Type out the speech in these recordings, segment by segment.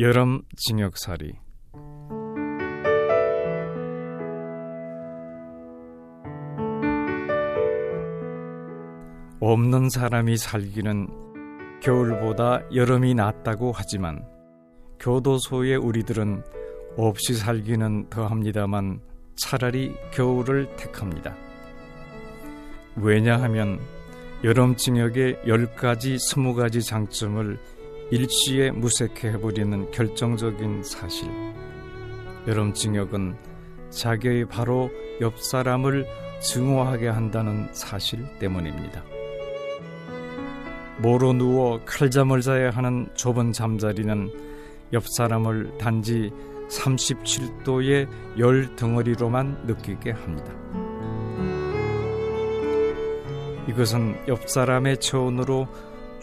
여름 징역살이 없는 사람이 살기는 겨울보다 여름이 낫다고 하지만 교도소의 우리들은 없이 살기는 더합니다만 차라리 겨울을 택합니다. 왜냐하면 여름 징역의 10가지, 20가지 장점을 일시에 무색해 해버리는 결정적인 사실. 여름 징역은 자기의 바로 옆 사람을 증오하게 한다는 사실 때문입니다. 모로 누워 칼잠을 자야 하는 좁은 잠자리는 옆 사람을 단지 37도의 열 덩어리로만 느끼게 합니다. 이것은 옆 사람의 체온으로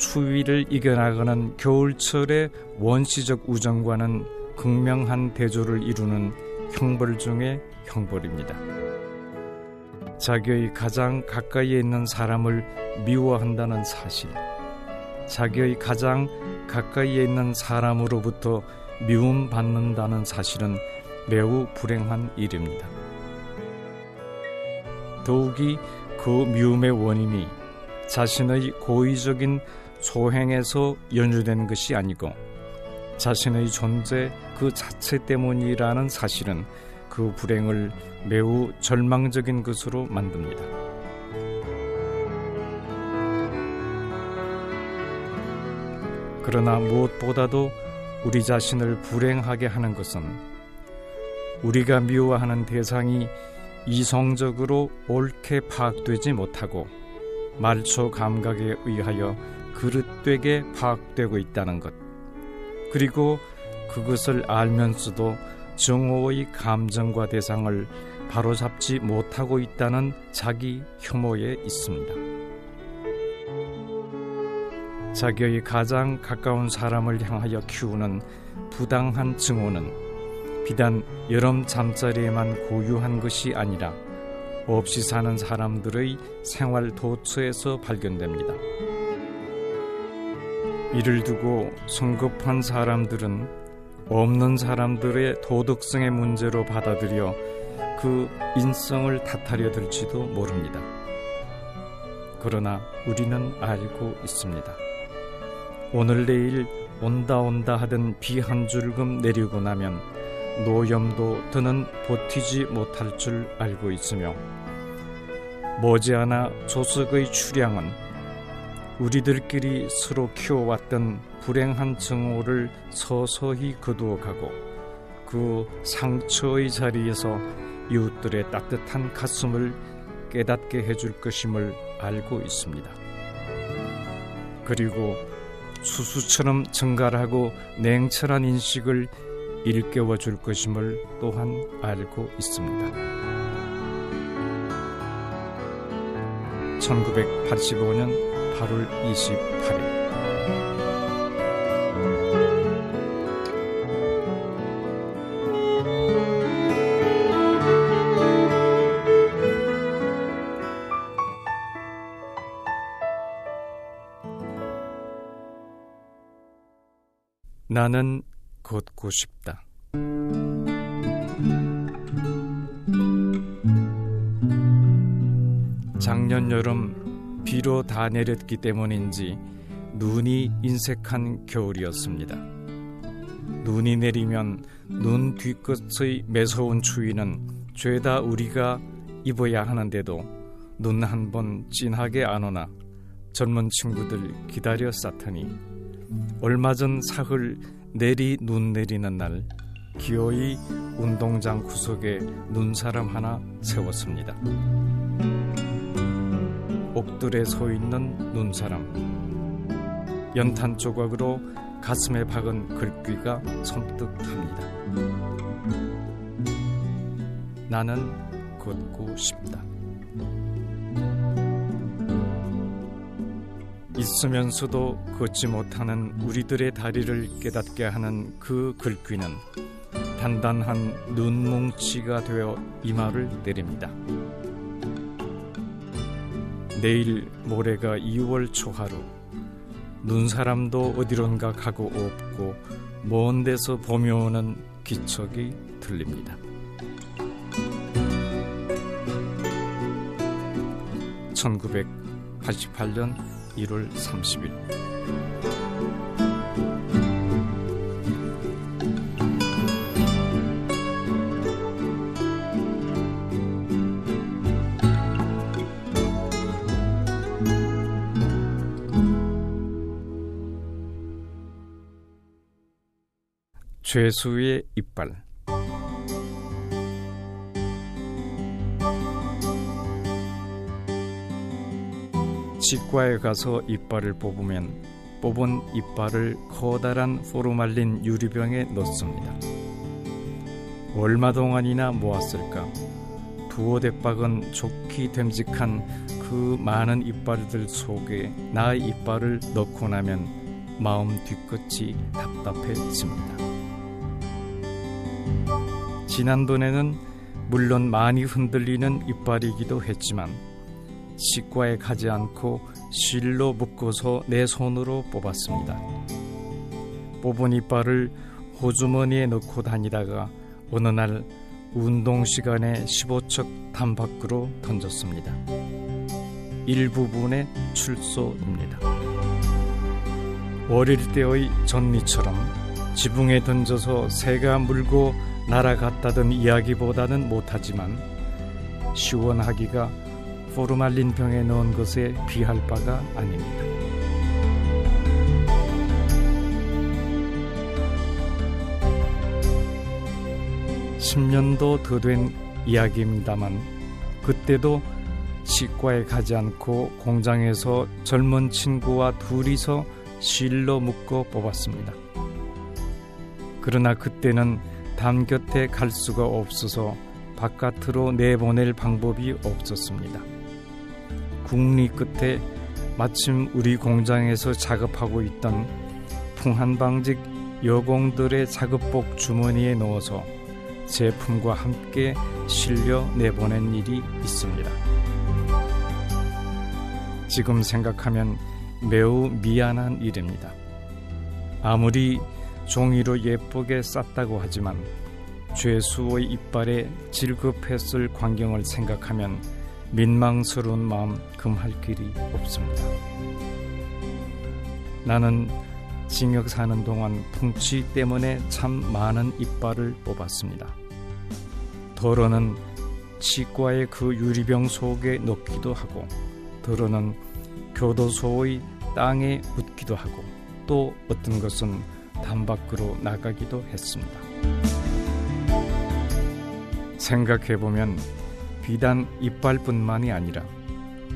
추위를 이겨나가는 겨울철의 원시적 우정과는 극명한 대조를 이루는 형벌 중의 형벌입니다. 자기의 가장 가까이에 있는 사람을 미워한다는 사실, 자기의 가장 가까이에 있는 사람으로부터 미움받는다는 사실은 매우 불행한 일입니다. 더욱이 그 미움의 원인이 자신의 고의적인 소행에서 연주된 것이 아니고 자신의 존재 그 자체 때문이라는 사실은 그 불행을 매우 절망적인 것으로 만듭니다. 그러나 무엇보다도 우리 자신을 불행하게 하는 것은 우리가 미워하는 대상이 이성적으로 옳게 파악되지 못하고 말초 감각에 의하여 그릇되게 파악되고 있다는 것. 그리고 그것을 알면서도 정오의 감정과 대상을 바로잡지 못하고 있다는 자기 혐오에 있습니다. 자기의 가장 가까운 사람을 향하여 키우는 부당한 증오는 비단 여름 잠자리에만 고유한 것이 아니라 없이 사는 사람들의 생활 도처에서 발견됩니다. 이를 두고 성급한 사람들은 없는 사람들의 도덕성의 문제로 받아들여 그 인성을 탓하려 들지도 모릅니다. 그러나 우리는 알고 있습니다. 오늘 내일 온다 온다 하던 비 한 줄금 내리고 나면 노염도 더는 버티지 못할 줄 알고 있으며 머지않아 조석의 추량은 우리들끼리 서로 키워왔던 불행한 정오를 서서히 거두어 가고 그 상처의 자리에서 이웃들의 따뜻한 가슴을 깨닫게 해줄 것임을 알고 있습니다. 그리고 수수처럼 증가하고 냉철한 인식을 일깨워 줄 것임을 또한 알고 있습니다. 1985년 8월 28일 나는 걷고 싶다. 작년 여름 비로 다 내렸기 때문인지 눈이 인색한 겨울이었습니다. 눈이 내리면 눈 뒤끝의 매서운 추위는 죄다 우리가 입어야 하는데도 눈 한 번 진하게 안 오나 젊은 친구들 기다려 쌓더니 얼마 전 사흘 내리 눈 내리는 날 기어이 운동장 구석에 눈사람 하나 세웠습니다. 옥들에 서 있는 눈사람. 연탄 조각으로 가슴에 박은 글귀가 섬뜩합니다. 나는 걷고 싶다. 있으면서도 걷지 못하는 우리들의 다리를 깨닫게 하는 그 글귀는 단단한 눈뭉치가 되어 이마를 내립니다. 내일 모레가 2월 초하루 눈 사람도 어디론가 가고 없고 먼 데서 보며 오는 기척이 들립니다. 1988년 1월 30일 죄수의 이빨 치과에 가서 이빨을 뽑으면 뽑은 이빨을 커다란 포르말린 유리병에 넣습니다. 얼마 동안이나 모았을까? 두어 대박은 좋기 됨직한 그 많은 이빨들 속에 나의 이빨을 넣고 나면 마음 뒤끝이 답답해집니다. 지난번에는 물론 많이 흔들리는 이빨이기도 했지만 치과에 가지 않고 실로 묶어서 내 손으로 뽑았습니다. 뽑은 이빨을 호주머니에 넣고 다니다가 어느 날 운동 시간에 15척 담 밖으로 던졌습니다. 일부분의 출소입니다. 어릴 때의 전미처럼 지붕에 던져서 새가 물고 날아갔다던 이야기보다는 못하지만 시원하기가 포르말린 병에 넣은 것에 비할 바가 아닙니다. 10년도 더 된 이야기입니다만 그때도 치과에 가지 않고 공장에서 젊은 친구와 둘이서 실로 묶어 뽑았습니다. 그러나 그때는 담 곁에 갈 수가 없어서 바깥으로 내보낼 방법이 없었습니다. 국리 끝에 마침 우리 공장에서 작업하고 있던 풍한방직 여공들의 작업복 주머니에 넣어서 제품과 함께 실려 내보낸 일이 있습니다. 지금 생각하면 매우 미안한 일입니다. 아무리 종이로 예쁘게 쌌다고 하지만 죄수의 이빨에 질급했을 광경을 생각하면 민망스러운 마음 금할 길이 없습니다. 나는 징역 사는 동안 풍치 때문에 참 많은 이빨을 뽑았습니다. 더러는 치과의 그 유리병 속에 넣기도 하고, 더러는 교도소의 땅에 묻기도 하고, 또 어떤 것은 담 밖으로 나가기도 했습니다. 생각해보면 비단 이빨뿐만이 아니라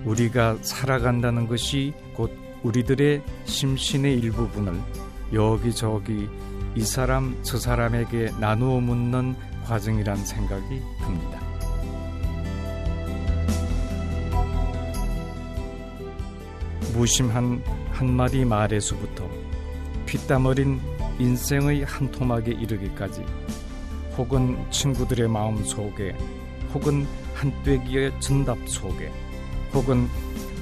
우리가 살아간다는 것이 곧 우리들의 심신의 일부분을 여기저기 이 사람 저 사람에게 나누어 묻는 과정이란 생각이 듭니다. 무심한 한마디 말에서부터 피땀 어린 인생의 한 토막에 이르기까지 혹은 친구들의 마음 속에 혹은 한 떼기의 전답 속에 혹은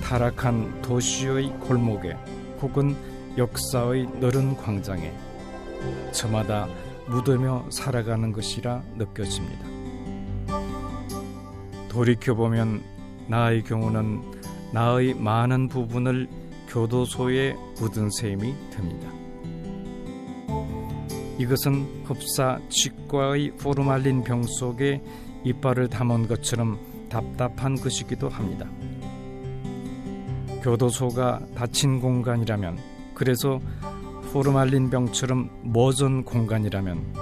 타락한 도시의 골목에 혹은 역사의 너른 광장에 저마다 묻으며 살아가는 것이라 느껴집니다. 돌이켜보면 나의 경우는 나의 많은 부분을 교도소에 묻은 셈이 됩니다. 이것은 흡사 치과의 포르말린 병 속에 이빨을 담은 것처럼 답답한 것이기도 합니다. 교도소가 닫힌 공간이라면 그래서 포르말린 병처럼 머전 공간이라면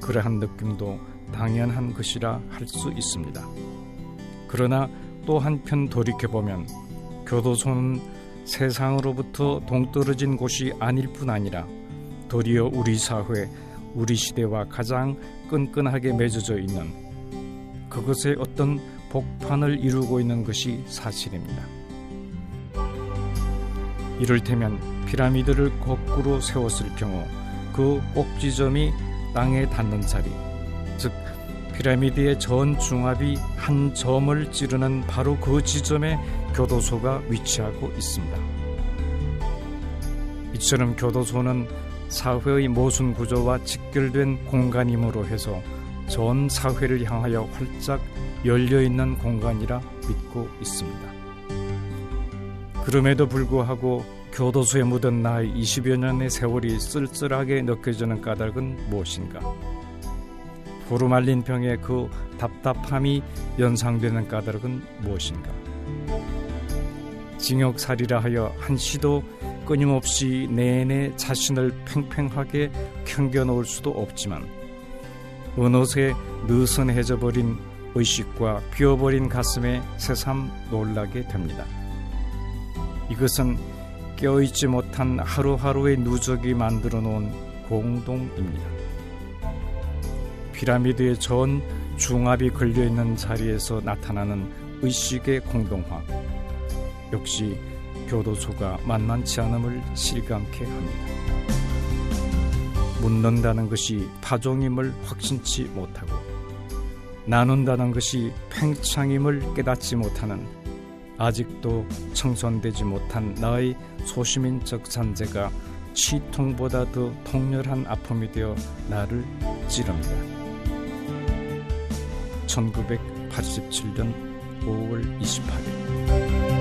그러한 느낌도 당연한 것이라 할 수 있습니다. 그러나 또 한편 돌이켜보면 교도소는 세상으로부터 동떨어진 곳이 아닐 뿐 아니라 도리어 우리 사회, 우리 시대와 가장 끈끈하게 맺어져 있는 그것의 어떤 복판을 이루고 있는 것이 사실입니다. 이를테면 피라미드를 거꾸로 세웠을 경우 그 꼭지점이 땅에 닿는 자리, 즉 피라미드의 전 중압이 한 점을 찌르는 바로 그 지점에 교도소가 위치하고 있습니다. 이처럼 교도소는 사회의 모순 구조와 직결된 공간이므로 해서 전 사회를 향하여 활짝 열려 있는 공간이라 믿고 있습니다. 그럼에도 불구하고 교도소에 묻은 나이 20여 년의 세월이 쓸쓸하게 느껴지는 까닭은 무엇인가? 부르말린 병의 그 답답함이 연상되는 까닭은 무엇인가? 징역살이라 하여 한시도 끊임없이 내내 자신을 팽팽하게 견겨놓을 수도 없지만 어느새 느슨해져 버린 의식과 비어버린 가슴에 새삼 놀라게 됩니다. 이것은 깨어있지 못한 하루하루의 누적이 만들어 놓은 공동입니다. 피라미드의 전 중압이 걸려 있는 자리에서 나타나는 의식의 공동화. 역시 교도소가 만만치 않음을 실감케 합니다. 묻는다는 것이 파종임을 확신치 못하고 나눈다는 것이 팽창임을 깨닫지 못하는 아직도 청산되지 못한 나의 소시민적 산재가 치통보다 더 통렬한 아픔이 되어 나를 찌릅니다. 1987년 5월 28일